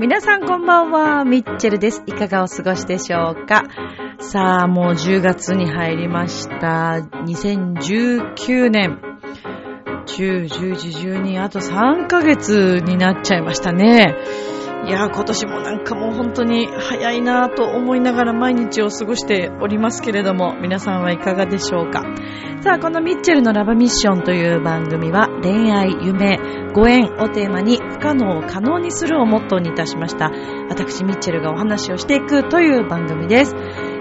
皆さんこんばんは、ミッチェルです。いかがお過ごしでしょうか？さあ、もう10月に入りました。2019年。10、10時、12、あと3ヶ月になっちゃいましたね。いや今年もなんかもう本当に早いなぁと思いながら毎日を過ごしておりますけれども、皆さんはいかがでしょうかさあ、このミッチェルのラブミッションという番組は恋愛、夢、ご縁をテーマに不可能を可能にするをモットーにいたしました。私、ミッチェルがお話をしていくという番組です。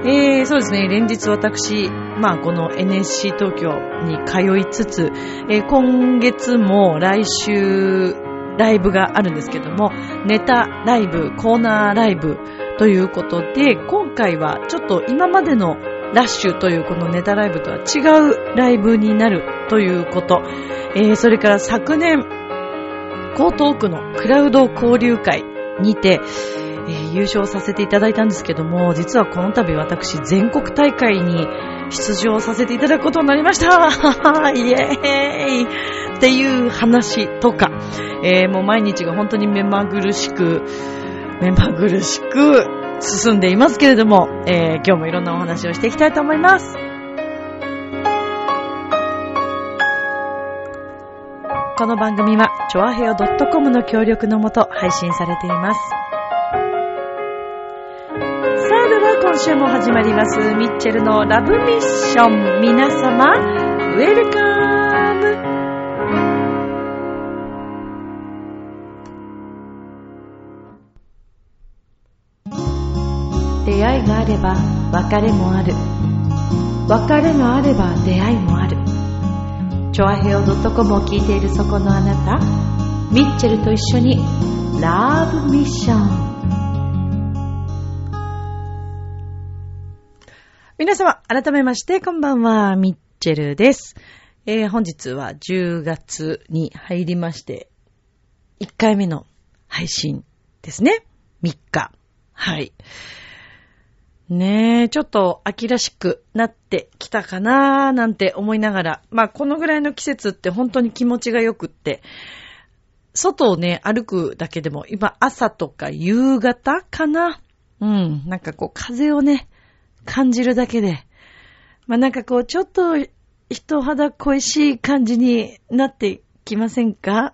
えー、そうですね、連日私、まあこの NSC 東京に通いつつ、えー、今月も来週ライブがあるんですけども、ネタライブ、コーナーライブということで、今回はちょっと今までのラッシュというこのネタライブとは違うライブになるということ、えー、それから昨年、江東区のクラウド交流会にて、ー、優勝させていただいたんですけども、実はこの度私全国大会に出場させていただくことになりました イエーイっていう話とか、えー、もう毎日が本当に目まぐるしく、目まぐるしく進んでいますけれども、えー、今日もいろんなお話をしていきたいと思います。この番組は、チョアヘオ .com の協力のもと配信されています。今週も始まります、ミッチェルのラブミッション。皆様、ウェルカム。出会いがあれば別れもある。別れがあれば出会いもある。チョアヘオ .com を聞いているそこのあなたミッチェルと一緒にラブミッション。皆様、改めまして、こんばんは、ミッチェルです。えー、本日は10月に入りまして、1回目の配信ですね。3日。はい。ねえ、ちょっと秋らしくなってきたかなーなんて思いながら、まあこのぐらいの季節って本当に気持ちが良くって、外をね、歩くだけでも、今朝とか夕方かなうん、なんかこう風をね、感じるだけで、まあなんかこうちょっと人肌恋しい感じになってきませんか？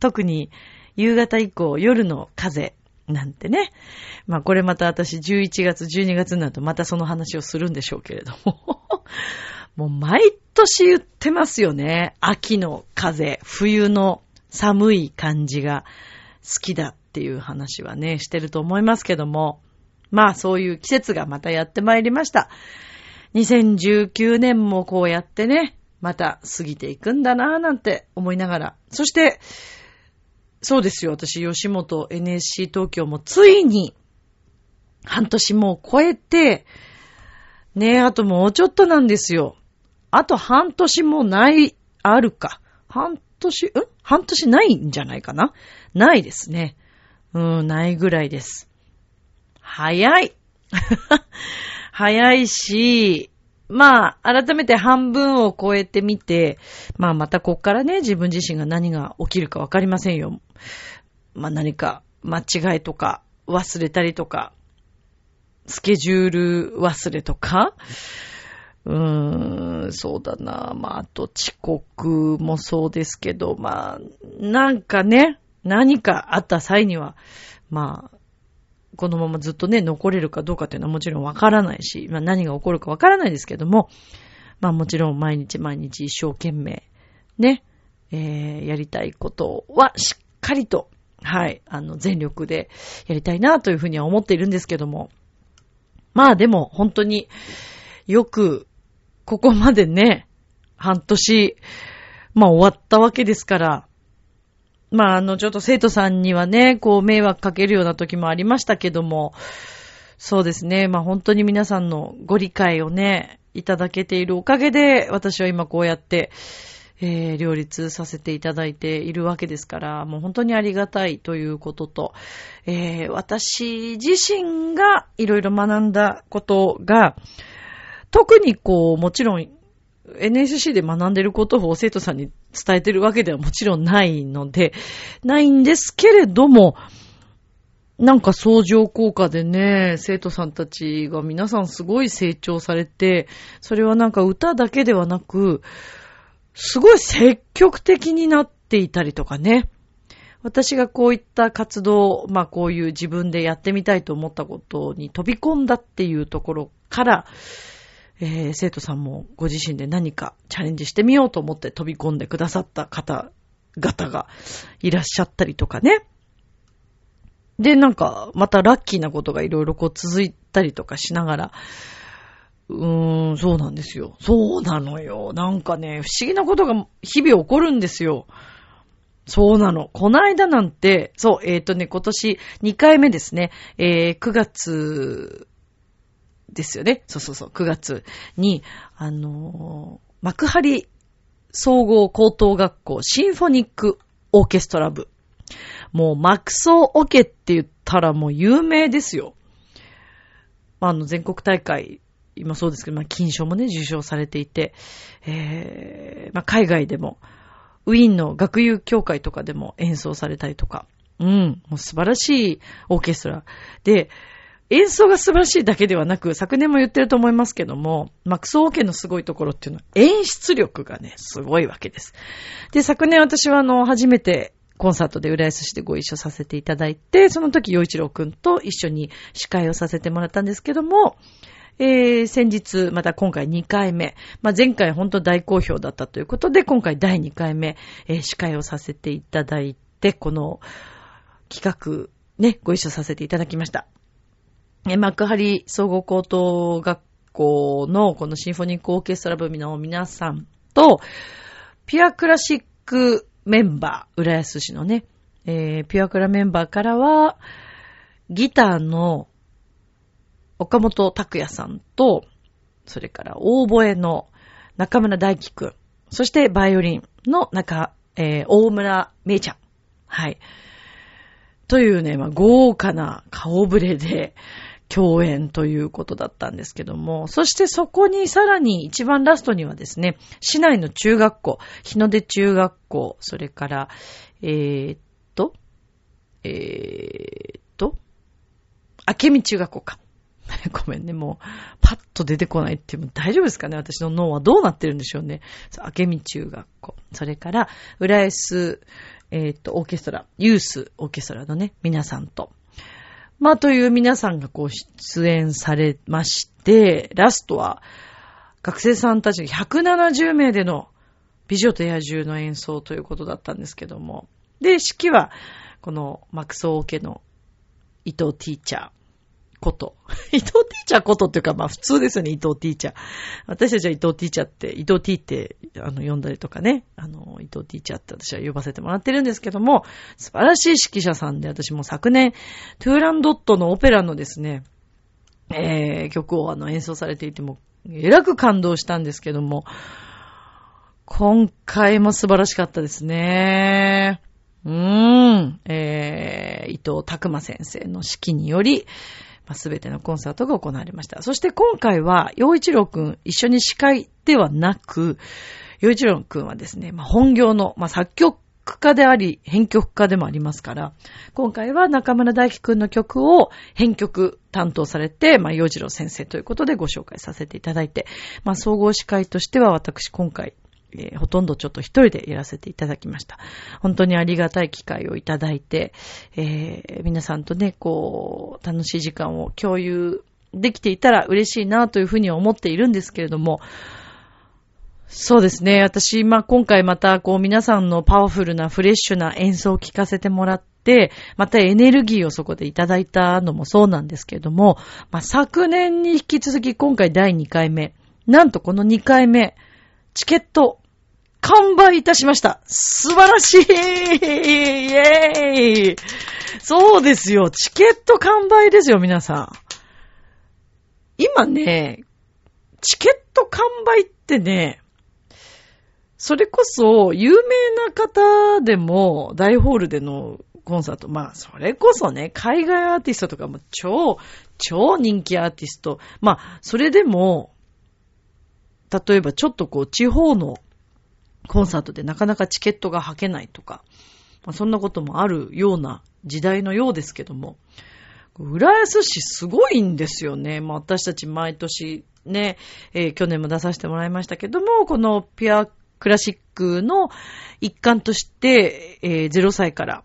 特に夕方以降夜の風なんてね。まあこれまた私11月、12月になるとまたその話をするんでしょうけれども。もう毎年言ってますよね。秋の風、冬の寒い感じが好きだっていう話はね、してると思いますけども。まあそういう季節がまたやってまいりました。2019年もこうやってね、また過ぎていくんだなぁなんて思いながら。そして、そうですよ。私、吉本 NSC 東京もついに、半年も超えて、ねえ、あともうちょっとなんですよ。あと半年もない、あるか。半年、ん？半年ないんじゃないかな？ないですね。うん、ないぐらいです。早い 早いし、まあ、改めて半分を超えてみて、まあまたこっからね、自分自身が何が起きるかわかりませんよ。まあ何か間違いとか忘れたりとか、スケジュール忘れとか、うーん、そうだな。まあ、あと遅刻もそうですけど、まあ、なんかね、何かあった際には、まあ、このままずっとね、残れるかどうかっていうのはもちろんわからないし、まあ何が起こるかわからないですけども、まあもちろん毎日毎日一生懸命、ね、えー、やりたいことはしっかりと、はい、あの、全力でやりたいなというふうには思っているんですけども、まあでも本当によくここまでね、半年、まあ終わったわけですから、まあ、あの、ちょっと生徒さんにはね、こう、迷惑かけるような時もありましたけども、そうですね。まあ、本当に皆さんのご理解をね、いただけているおかげで、私は今こうやって、えー、両立させていただいているわけですから、もう本当にありがたいということと、えー、私自身がいろいろ学んだことが、特にこう、もちろん NSC で学んでることを生徒さんに伝えてるわけではもちろんないので、ないんですけれども、なんか相乗効果でね、生徒さんたちが皆さんすごい成長されて、それはなんか歌だけではなく、すごい積極的になっていたりとかね。私がこういった活動、まあこういう自分でやってみたいと思ったことに飛び込んだっていうところから、えー、生徒さんもご自身で何かチャレンジしてみようと思って飛び込んでくださった方々がいらっしゃったりとかね。で、なんか、またラッキーなことがいろいろこう続いたりとかしながら、うーん、そうなんですよ。そうなのよ。なんかね、不思議なことが日々起こるんですよ。そうなの。こないだなんて、そう、えっ、ー、とね、今年2回目ですね。えー、9月ですよね。そうそうそう、9月に、あのー、幕張総合高等学校シンフォニックオーケストラ部。もう、マクソーオケって言ったらもう有名ですよ。あの、全国大会、今そうですけど、まあ、金賞もね、受賞されていて、えー、まあ、海外でも、ウィーンの学友協会とかでも演奏されたりとか、うん、もう素晴らしいオーケストラ。で、演奏が素晴らしいだけではなく、昨年も言ってると思いますけども、マクソーオケのすごいところっていうのは演出力がね、すごいわけです。で、昨年私はあの、初めてコンサートで浦安市でご一緒させていただいて、その時、洋一郎くんと一緒に司会をさせてもらったんですけども、えー、先日、また今回2回目。まあ、前回本当大好評だったということで、今回第2回目、えー、司会をさせていただいて、この企画、ね、ご一緒させていただきました。え、幕張総合高等学校のこのシンフォニックオーケストラ部の皆さんと、ピュアクラシックメンバー、浦安市のね、えー、ピュアクラメンバーからは、ギターの岡本拓也さんと、それから大声の中村大輝くん、そしてバイオリンの中、えー、大村めいちゃん。はい。というね、まあ、豪華な顔ぶれで、共演ということだったんですけども、そしてそこにさらに一番ラストにはですね、市内の中学校、日の出中学校、それから、えー、っと、えー、っと、明美中学校か。ごめんね、もう、パッと出てこないっていう、大丈夫ですかね私の脳はどうなってるんでしょうね。明美中学校。それから、浦安、えー、っと、オーケストラ、ユースオーケストラのね、皆さんと、まあ、という皆さんがこう出演されまして、ラストは学生さんたち170名での美女と野獣の演奏ということだったんですけども。で、式はこのマクソー家の伊藤ティーチャー。こと。伊藤ティーチャーことっていうか、まあ普通ですよね、伊藤ティーチャー。私たちは伊藤ティーチャーって、伊藤ティーって、あの、呼んだりとかね、あの、伊藤ティーチャーって私は呼ばせてもらってるんですけども、素晴らしい指揮者さんで、私も昨年、トゥーランドットのオペラのですね、えー、曲をあの演奏されていても、えらく感動したんですけども、今回も素晴らしかったですね。うーん、えー、伊藤拓馬先生の指揮により、ますべてのコンサートが行われました。そして今回は、洋一郎くん一緒に司会ではなく、洋一郎くんはですね、まあ、本業の、まあ、作曲家であり、編曲家でもありますから、今回は中村大輝くんの曲を編曲担当されて、まあ、洋一郎先生ということでご紹介させていただいて、まあ、総合司会としては私今回、えー、ほとんどちょっと一人でやらせていただきました。本当にありがたい機会をいただいて、えー、皆さんとね、こう、楽しい時間を共有できていたら嬉しいなというふうに思っているんですけれども、そうですね。私、まあ、今回また、こう、皆さんのパワフルな、フレッシュな演奏を聴かせてもらって、またエネルギーをそこでいただいたのもそうなんですけれども、まあ、昨年に引き続き今回第2回目、なんとこの2回目、チケット完売いたしました。素晴らしいイェーイそうですよ。チケット完売ですよ、皆さん。今ね、チケット完売ってね、それこそ、有名な方でも、大ホールでのコンサート、まあ、それこそね、海外アーティストとかも超、超人気アーティスト。まあ、それでも、例えばちょっとこう、地方のコンサートでなかなかチケットが履けないとか、まあ、そんなこともあるような時代のようですけども、浦安市すごいんですよね。まあ、私たち毎年ね、えー、去年も出させてもらいましたけども、このピアクラシックの一環として、えー、0歳から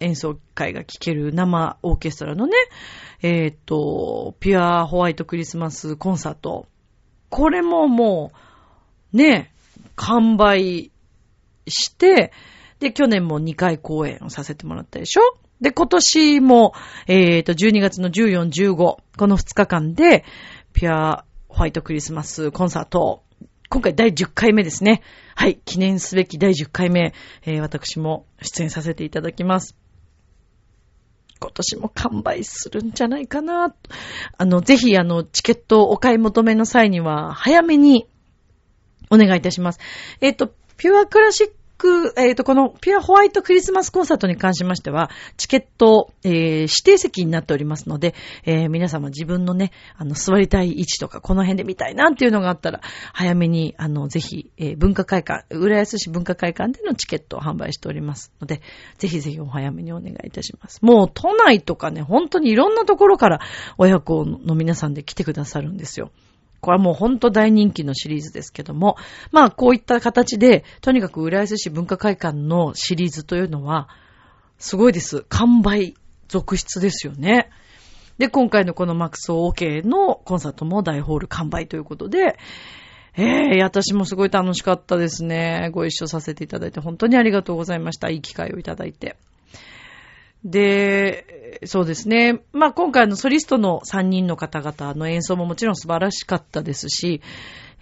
演奏会が聴ける生オーケストラのね、えっ、ー、と、ピュアホワイトクリスマスコンサート。これももう、ね、完売して、で、去年も2回公演をさせてもらったでしょ？で、今年も、えっ、ー、と、12月の14、15、この2日間で、ピュアホワイトクリスマスコンサート、今回第10回目ですね。はい、記念すべき第10回目、えー、私も出演させていただきます。今年も完売するんじゃないかな。あの、ぜひ、あの、チケットをお買い求めの際には、早めにお願いいたします。えっ、と、ピュアクラシック、えっ、と、このピュアホワイトクリスマスコンサートに関しましては、チケット、えー、指定席になっておりますので、えー、皆様自分のね、あの、座りたい位置とか、この辺で見たいなっていうのがあったら、早めに、あの、ぜひ、えー、文化会館、浦安市文化会館でのチケットを販売しておりますので、ぜひぜひお早めにお願いいたします。もう、都内とかね、本当にいろんなところから親子の皆さんで来てくださるんですよ。これはもうほんと大人気のシリーズですけども、まあこういった形で、とにかく浦安市文化会館のシリーズというのは、すごいです。完売続出ですよね。で、今回のこのマクスオーケーのコンサートも大ホール完売ということで、ええー、私もすごい楽しかったですね。ご一緒させていただいて本当にありがとうございました。いい機会をいただいて。で、そうですね。まあ、今回のソリストの3人の方々の演奏ももちろん素晴らしかったですし、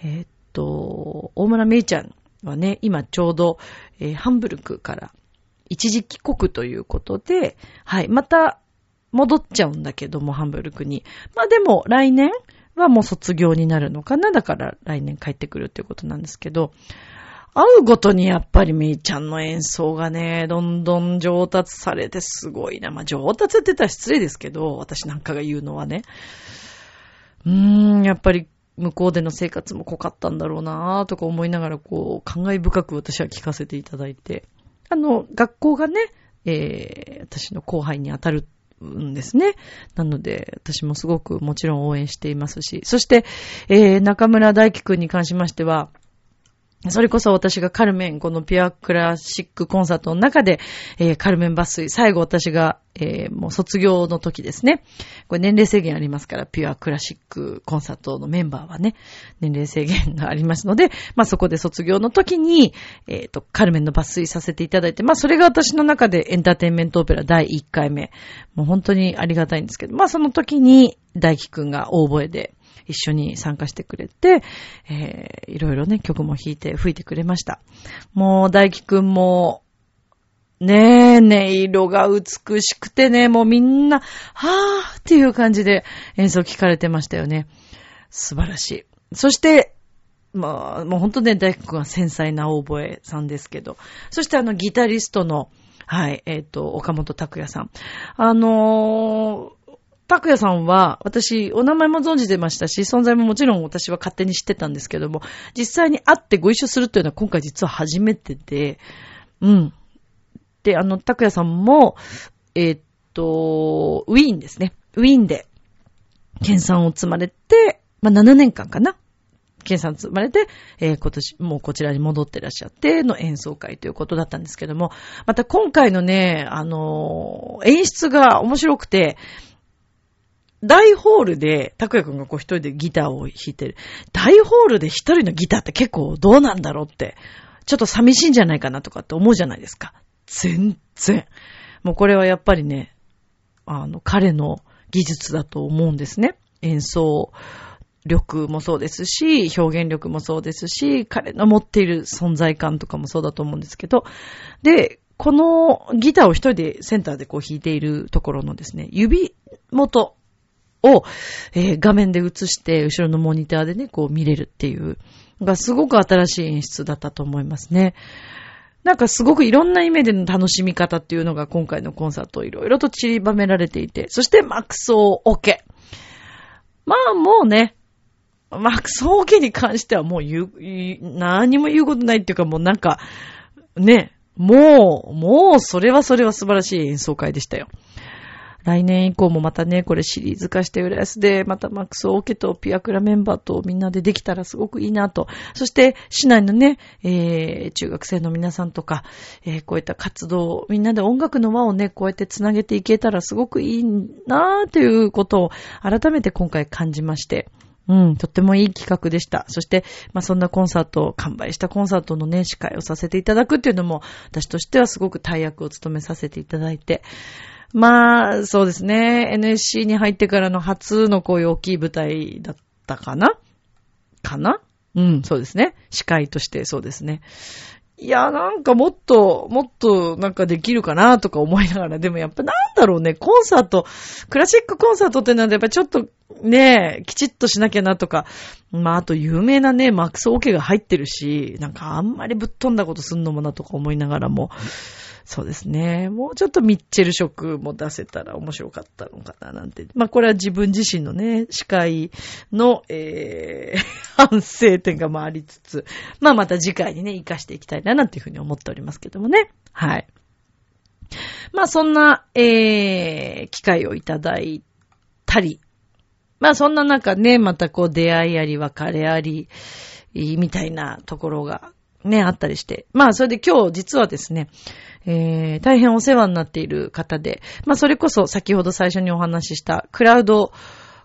えー、っと、大村めいちゃんはね、今ちょうど、えー、ハンブルクから一時帰国ということで、はい、また戻っちゃうんだけども、ハンブルクに。まあでも来年はもう卒業になるのかな。だから来年帰ってくるっていうことなんですけど、会うごとにやっぱりみーちゃんの演奏がね、どんどん上達されてすごいな。まあ、上達って言ったら失礼ですけど、私なんかが言うのはね。うーん、やっぱり向こうでの生活も濃かったんだろうなぁとか思いながらこう、感慨深く私は聞かせていただいて。あの、学校がね、えー、私の後輩に当たるんですね。なので、私もすごくもちろん応援していますし、そして、えー、中村大輝くんに関しましては、それこそ私がカルメン、このピュアクラシックコンサートの中で、えー、カルメン抜粋、最後私が、えー、もう卒業の時ですね。これ年齢制限ありますから、ピュアクラシックコンサートのメンバーはね、年齢制限がありますので、まあそこで卒業の時に、えっ、ー、と、カルメンの抜粋させていただいて、まあそれが私の中でエンターテインメントオペラ第1回目。もう本当にありがたいんですけど、まあその時に大輝くんが大声で、一緒に参加してくれて、えー、いろいろね、曲も弾いて吹いてくれました。もう、大輝くんも、ねえ、音色が美しくてね、もうみんな、はぁっていう感じで演奏聴かれてましたよね。素晴らしい。そして、まあ、もう本当ね、大輝くんは繊細な大声さんですけど、そしてあの、ギタリストの、はい、えっ、ー、と、岡本拓也さん。あのー、拓也さんは、私、お名前も存じてましたし、存在ももちろん私は勝手に知ってたんですけども、実際に会ってご一緒するというのは今回実は初めてで、うん。で、あの、拓也さんも、えー、っと、ウィーンですね。ウィーンで、研鑽を積まれて、まあ、7年間かな。研鑽積まれて、えー、今年、もうこちらに戻ってらっしゃっての演奏会ということだったんですけども、また今回のね、あのー、演出が面白くて、大ホールで、拓也くんがこう一人でギターを弾いてる。大ホールで一人のギターって結構どうなんだろうって、ちょっと寂しいんじゃないかなとかって思うじゃないですか。全然。もうこれはやっぱりね、あの、彼の技術だと思うんですね。演奏力もそうですし、表現力もそうですし、彼の持っている存在感とかもそうだと思うんですけど、で、このギターを一人でセンターでこう弾いているところのですね、指元を、えー、画面で映して、後ろのモニターでね、こう見れるっていう、がすごく新しい演出だったと思いますね。なんかすごくいろんな意味での楽しみ方っていうのが今回のコンサートいろいろと散りばめられていて、そしてマクソーオケ。まあもうね、マクソーオケに関してはもう言う、何も言うことないっていうかもうなんか、ね、もう、もうそれはそれは素晴らしい演奏会でしたよ。来年以降もまたね、これシリーズ化して浦安で、またマックス・オーケとピアクラメンバーとみんなでできたらすごくいいなと。そして、市内のね、えー、中学生の皆さんとか、えー、こういった活動、みんなで音楽の輪をね、こうやって繋げていけたらすごくいいなーということを改めて今回感じまして。うん、とってもいい企画でした。そして、まあ、そんなコンサート、完売したコンサートのね、司会をさせていただくっていうのも、私としてはすごく大役を務めさせていただいて、まあ、そうですね。NSC に入ってからの初のこういう大きい舞台だったかな？かな？うん、そうですね。司会としてそうですね。いや、なんかもっと、もっとなんかできるかなとか思いながら、でもやっぱなんだろうね、コンサート、クラシックコンサートってのはやっぱちょっとね、きちっとしなきゃなとか、まああと有名なね、マックスオーケが入ってるし、なんかあんまりぶっ飛んだことすんのもなとか思いながらも、そうですね。もうちょっとミッチェル色も出せたら面白かったのかななんて。まあこれは自分自身のね、司会の、えー、反省点がまあありつつ、まあまた次回にね、活かしていきたいななんていうふうに思っておりますけどもね。はい。まあそんな、えー、機会をいただいたり、まあそんな中ね、またこう出会いあり別れあり、みたいなところがね、あったりして。まあそれで今日実はですね、えー、大変お世話になっている方で、まあそれこそ先ほど最初にお話ししたクラウド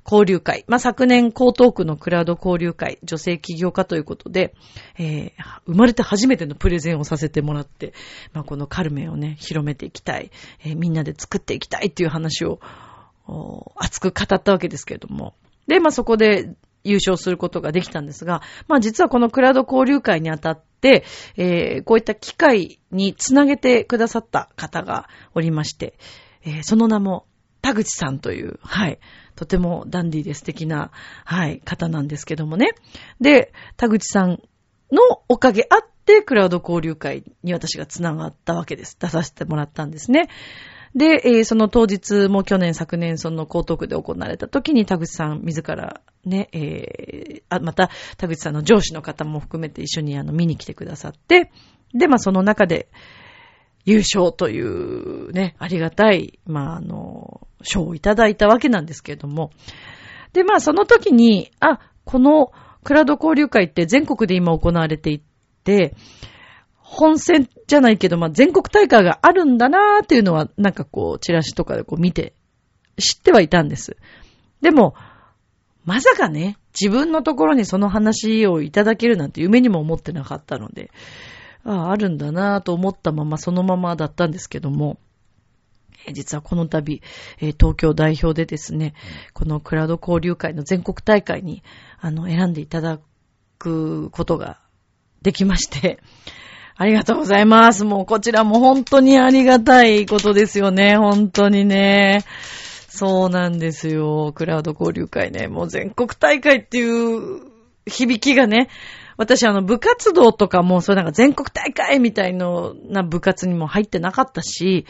交流会。まあ昨年江東区のクラウド交流会、女性起業家ということで、えー、生まれて初めてのプレゼンをさせてもらって、まあこのカルメンをね、広めていきたい、えー、みんなで作っていきたいっていう話を、熱く語ったわけですけれども。で、まあそこで優勝することができたんですが、まあ実はこのクラウド交流会にあたって、えー、こういった機会につなげてくださった方がおりまして、えー、その名も田口さんという、はい、とてもダンディーで素敵な、はい、方なんですけどもね。で、田口さんのおかげあって、クラウド交流会に私がつながったわけです。出させてもらったんですね。で、えー、その当日も去年、昨年、その江東区で行われた時に田口さん自らね、えー、あ、また田口さんの上司の方も含めて一緒にあの見に来てくださって、で、まあその中で優勝というね、ありがたい、まああの、賞をいただいたわけなんですけれども、で、まあその時に、あ、このクラウド交流会って全国で今行われていて、本戦じゃないけど、まあ、全国大会があるんだなーっていうのは、なんかこう、チラシとかでこう見て、知ってはいたんです。でも、まさかね、自分のところにその話をいただけるなんて夢にも思ってなかったので、ああ、あるんだなぁと思ったままそのままだったんですけども、実はこの度、東京代表でですね、このクラウド交流会の全国大会に、あの、選んでいただくことができまして、ありがとうございます。もうこちらも本当にありがたいことですよね。本当にね。そうなんですよ。クラウド交流会ね。もう全国大会っていう響きがね、私あの部活動とかもそうなんか全国大会みたいのな部活にも入ってなかったし、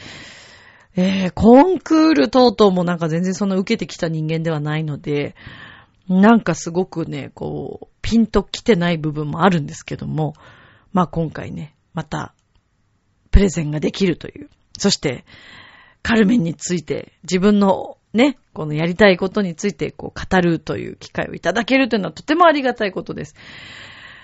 えー、コンクール等々もなんか全然その受けてきた人間ではないので、なんかすごくね、こう、ピンと来てない部分もあるんですけども、まあ今回ね、また、プレゼンができるという。そして、カルメンについて、自分のね、このやりたいことについて、こう、語るという機会をいただけるというのはとてもありがたいことです。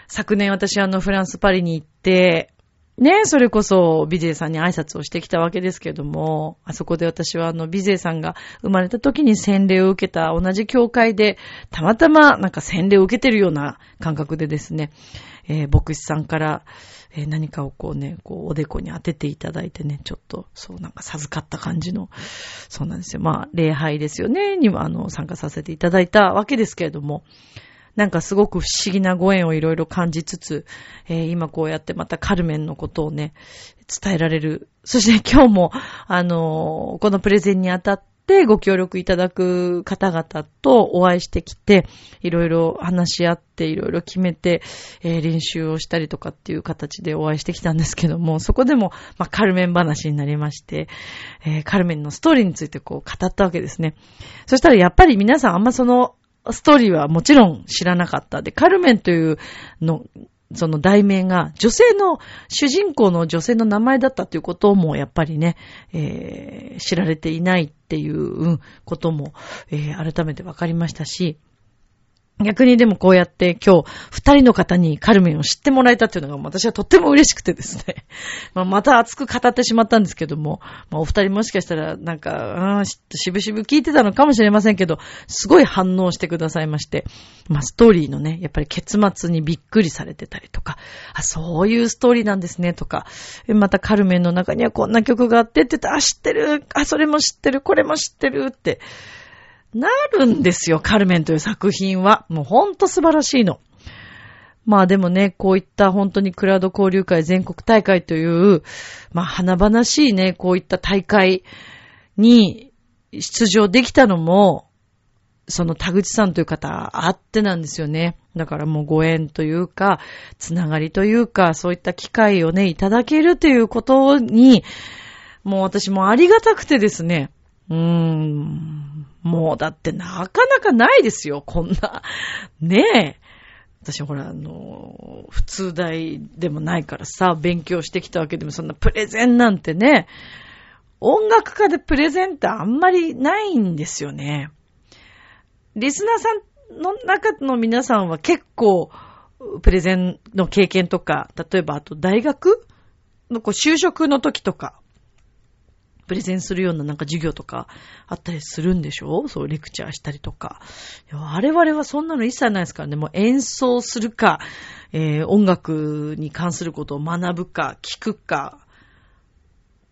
昨年私あの、フランスパリに行って、ね、それこそ、ビゼイさんに挨拶をしてきたわけですけども、あそこで私はあの、ビゼイさんが生まれた時に洗礼を受けた同じ教会で、たまたまなんか洗礼を受けてるような感覚でですね、えー、牧師さんから、えー、何かをこうね、こう、おでこに当てていただいてね、ちょっと、そう、なんか授かった感じの、そうなんですよ。まあ、礼拝ですよね、にも、あの、参加させていただいたわけですけれども、なんかすごく不思議なご縁をいろいろ感じつつ、えー、今こうやってまたカルメンのことをね、伝えられる。そして今日も、あのー、このプレゼンにあたってってご協力いただく方々とお会いしてきて、いろいろ話し合って、いろいろ決めて、えー、練習をしたりとかっていう形でお会いしてきたんですけども、そこでも、まあ、カルメン話になりまして、えー、カルメンのストーリーについてこう語ったわけですね。そしたらやっぱり皆さんあんまそのストーリーはもちろん知らなかった。で、カルメンというの、その題名が女性の、主人公の女性の名前だったということもやっぱりね、えー、知られていないっていうことも、えー、改めて分かりましたし、逆にでもこうやって今日二人の方にカルメンを知ってもらえたっていうのが私はとっても嬉しくてですね。ま、また熱く語ってしまったんですけども、まあ、お二人もしかしたらなんか、うん、しぶしぶ聞いてたのかもしれませんけど、すごい反応してくださいまして、まあ、ストーリーのね、やっぱり結末にびっくりされてたりとか、あ、そういうストーリーなんですねとか、またカルメンの中にはこんな曲があってって言ったら、あ、知ってる、あ、それも知ってる、これも知ってるって、なるんですよ、カルメンという作品は。もうほんと素晴らしいの。まあでもね、こういった本当にクラウド交流会全国大会という、まあ華々しいね、こういった大会に出場できたのも、その田口さんという方あってなんですよね。だからもうご縁というか、つながりというか、そういった機会をね、いただけるということに、もう私もありがたくてですね、うーん。もうだってなかなかないですよ、こんな。ねえ。私ほら、あの、普通大でもないからさ、勉強してきたわけでもそんなプレゼンなんてね、音楽家でプレゼンってあんまりないんですよね。リスナーさんの中の皆さんは結構、プレゼンの経験とか、例えばあと大学のこう就職の時とか、プレゼンするようななんか授業とかあったりするんでしょ？そう、レクチャーしたりとか。我々はそんなの一切ないですからね。もう演奏するか、えー、音楽に関することを学ぶか、聞くか、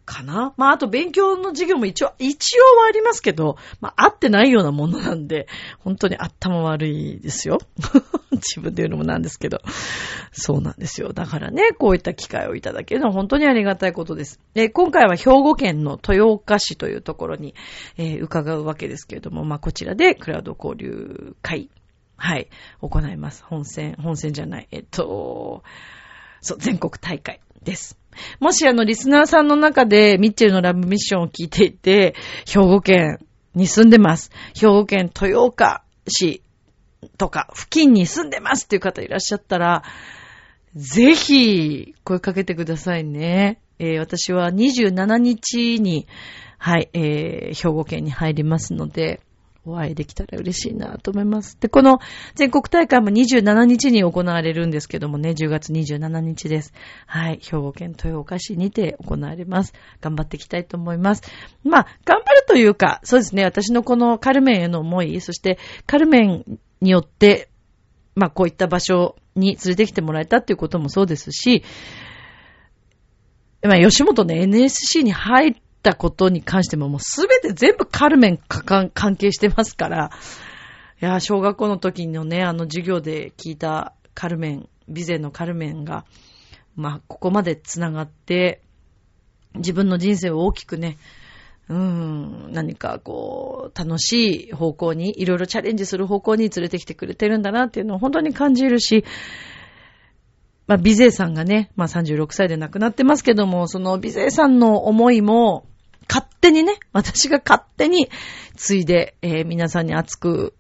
かな？まあ、あと勉強の授業も一応、一応はありますけど、まあ、合ってないようなものなんで、本当に頭悪いですよ。自分で言うのもなんですけど。そうなんですよ。だからね、こういった機会をいただけるのは本当にありがたいことです。え今回は兵庫県の豊岡市というところに、えー、伺うわけですけれども、まあ、こちらでクラウド交流会、はい、行います。本戦、本戦じゃない、えっと、そう、全国大会です。もしあの、リスナーさんの中で、ミッチェルのラブミッションを聞いていて、兵庫県に住んでます。兵庫県豊岡市とか、付近に住んでますっていう方いらっしゃったら、ぜひ、声かけてくださいね。えー、私は27日に、はい、えー、兵庫県に入りますので、お会いできたら嬉しいなと思います。で、この全国大会も27日に行われるんですけどもね、10月27日です。はい、兵庫県豊岡市にて行われます。頑張っていきたいと思います。まあ、頑張るというか、そうですね、私のこのカルメンへの思い、そしてカルメンによって、まあ、こういった場所に連れてきてもらえたっていうこともそうですし、まあ、吉本の NSC に入ってったことに関してももうすべて全部カルメン関係してますから、いや、小学校の時のね、あの授業で聞いたカルメン、ビゼのカルメンが、まあ、ここまで繋がって、自分の人生を大きくね、うん、何かこう、楽しい方向に、いろいろチャレンジする方向に連れてきてくれてるんだなっていうのを本当に感じるし、まあ、ビゼさんがね、まあ36歳で亡くなってますけども、そのビゼさんの思いも、勝手にね、私が勝手に、ついで、えー、皆さんに熱く、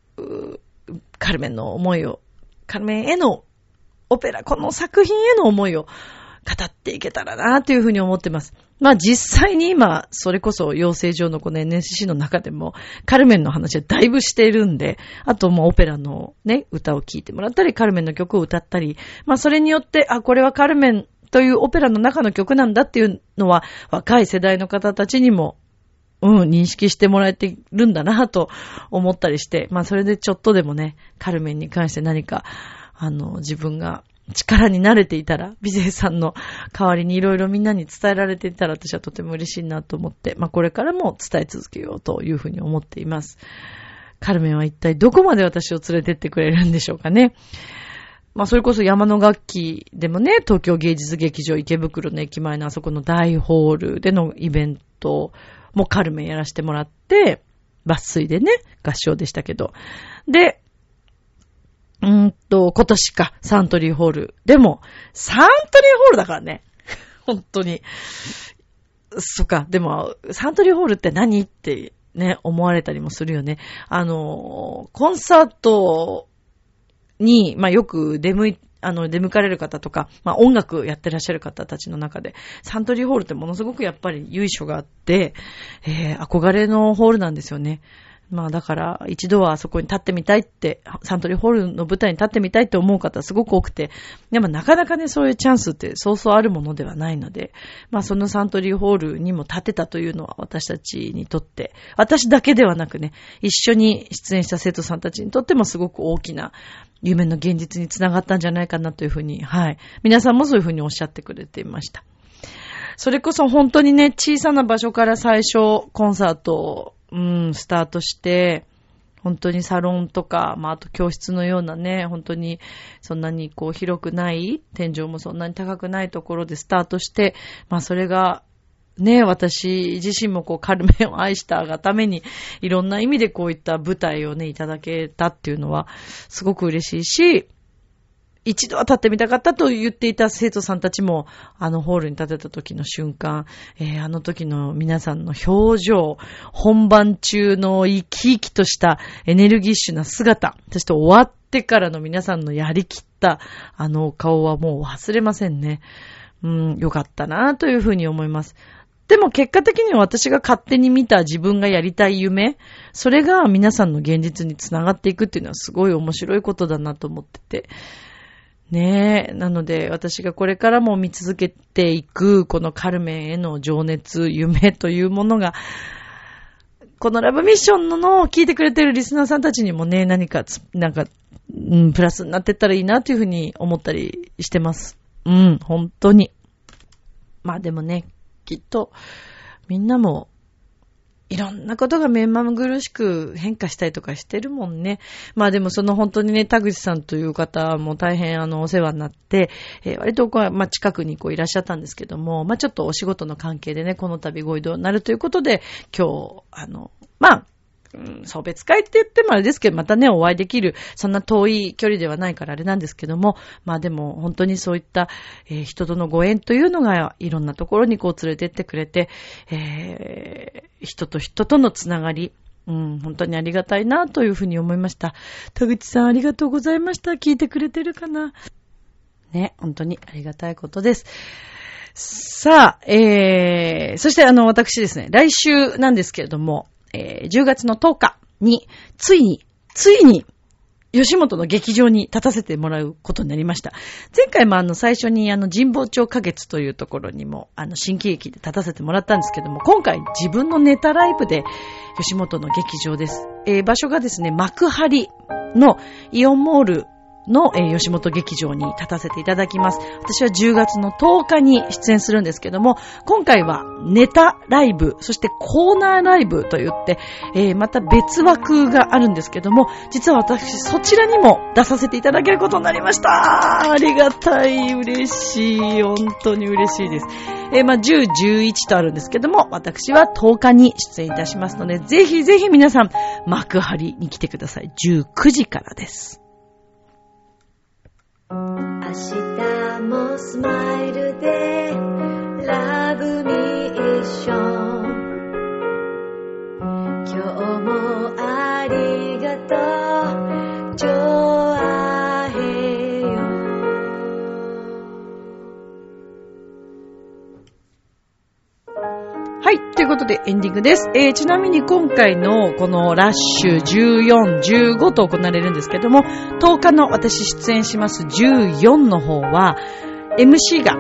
カルメンの思いを、カルメンへのオペラ、この作品への思いを語っていけたらなというふうに思ってます。まあ実際に今、それこそ養成所のこの NSC の中でも、カルメンの話はだいぶしているんで、あともうオペラのね、歌を聴いてもらったり、カルメンの曲を歌ったり、まあそれによって、あ、これはカルメンというオペラの中の曲なんだっていうのは、若い世代の方たちにも、うん、認識してもらえてるんだなと思ったりして、まあそれでちょっとでもね、カルメンに関して何か、あの、自分が力に慣れていたら、美勢さんの代わりにいろいろみんなに伝えられていたら私はとても嬉しいなと思って、まあこれからも伝え続けようというふうに思っています。カルメンは一体どこまで私を連れてってくれるんでしょうかね。まあ、それこそ山の楽器でもね、東京芸術劇場池袋の駅前のあそこの大ホールでのイベントもカルメンやらせてもらって、抜粋でね、合唱でしたけど。で、うーんと、今年か、サントリーホール。でも、サントリーホールだからね。本当に。そっか、でも、サントリーホールって何ってね、思われたりもするよね。あの、コンサートに、まあ、よく出向い、あの、出向かれる方とか、まあ、音楽やってらっしゃる方たちの中で、サントリーホールってものすごくやっぱり由緒があって、えー、憧れのホールなんですよね。まあだから一度はそこに立ってみたいって、サントリーホールの舞台に立ってみたいって思う方すごく多くて、でもなかなかねそういうチャンスってそうそうあるものではないので、まあそのサントリーホールにも立てたというのは私たちにとって、私だけではなくね、一緒に出演した生徒さんたちにとってもすごく大きな夢の現実につながったんじゃないかなというふうに、はい。皆さんもそういうふうにおっしゃってくれていました。それこそ本当にね、小さな場所から最初コンサートをうん、スタートして、本当にサロンとか、まあ、あと教室のようなね、本当にそんなにこう広くない、天井もそんなに高くないところでスタートして、まあそれが、ね、私自身もこうカルメンを愛したがために、いろんな意味でこういった舞台をね、いただけたっていうのは、すごく嬉しいし、一度は立ってみたかったと言っていた生徒さんたちも、あのホールに立てた時の瞬間、えー、あの時の皆さんの表情、本番中の生き生きとしたエネルギッシュな姿、そして終わってからの皆さんのやりきったあの顔はもう忘れませんね。うん、よかったなというふうに思います。でも結果的に私が勝手に見た自分がやりたい夢、それが皆さんの現実につながっていくっていうのはすごい面白いことだなと思ってて。ねえ。なので、私がこれからも見続けていく、このカルメンへの情熱、夢というものが、このラブミッションののを聞いてくれてるリスナーさんたちにもね、何か、なんか、うん、プラスになってったらいいなというふうに思ったりしてます。うん、本当に。まあでもね、きっと、みんなもいろんなことが目まぐるしく変化したりとかしてるもんね。まあでもその本当にね、田口さんという方も大変あのお世話になって、えー、割とこう、まあ近くにこういらっしゃったんですけども、まあちょっとお仕事の関係でね、この度ご移動になるということで、今日、あの、まあ、うん、送別会って言ってもあれですけど、またね、お会いできる、そんな遠い距離ではないからあれなんですけども、まあでも本当にそういった、えー、人とのご縁というのがいろんなところにこう連れてってくれて、えー、人と人とのつながり、うん、本当にありがたいなというふうに思いました。田口さんありがとうございました。聞いてくれてるかな？ね、本当にありがたいことです。さあ、えー、そしてあの、私ですね、来週なんですけれども、えー、10月の10日に、ついに、ついに、吉本の劇場に立たせてもらうことになりました。前回もあの最初にあの神保町花月というところにもあの新喜劇で立たせてもらったんですけども、今回自分のネタライブで吉本の劇場です。えー、場所がですね、幕張のイオンモールの、えー、吉本劇場に立たせていただきます。私は10月の10日に出演するんですけども、今回はネタライブ、そしてコーナーライブと言って、えー、また別枠があるんですけども、実は私そちらにも出させていただけることになりました。ありがたい、嬉しい、本当に嬉しいです。えー、まあ、10、11とあるんですけども、私は10日に出演いたしますので、ぜ張ぜひ皆さん、幕張に来てください。19時からです。明日もスマイルでラブミッション。今日もありがとう。はい。ということでエンディングです。えー、ちなみに今回のこのラッシュ14、15と行われるんですけども、10日の私出演します14の方は、MC が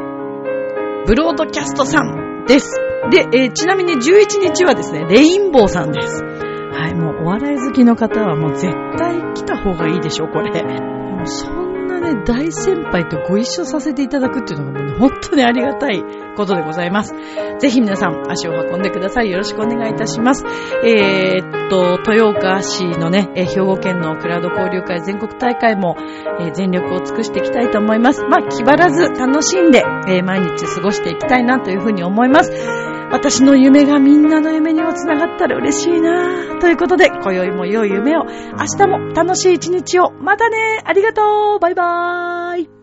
ブロードキャストさんです。で、えー、ちなみに11日はですね、レインボーさんです。はい、もうお笑い好きの方はもう絶対来た方がいいでしょう、これ。もうね、大先輩とご一緒させていただくっていうのがもう、ね、本当にありがたいことでございます。ぜひ皆さん足を運んでください。よろしくお願いいたします。えー、っと、豊岡市のね、兵庫県のクラウド交流会全国大会も、えー、全力を尽くしていきたいと思います。まあ、気張らず楽しんで、えー、毎日過ごしていきたいなというふうに思います。私の夢がみんなの夢にもつながったら嬉しいな。ということで、今宵も良い夢を、明日も楽しい一日を。またね。ありがとう。バイバーイ。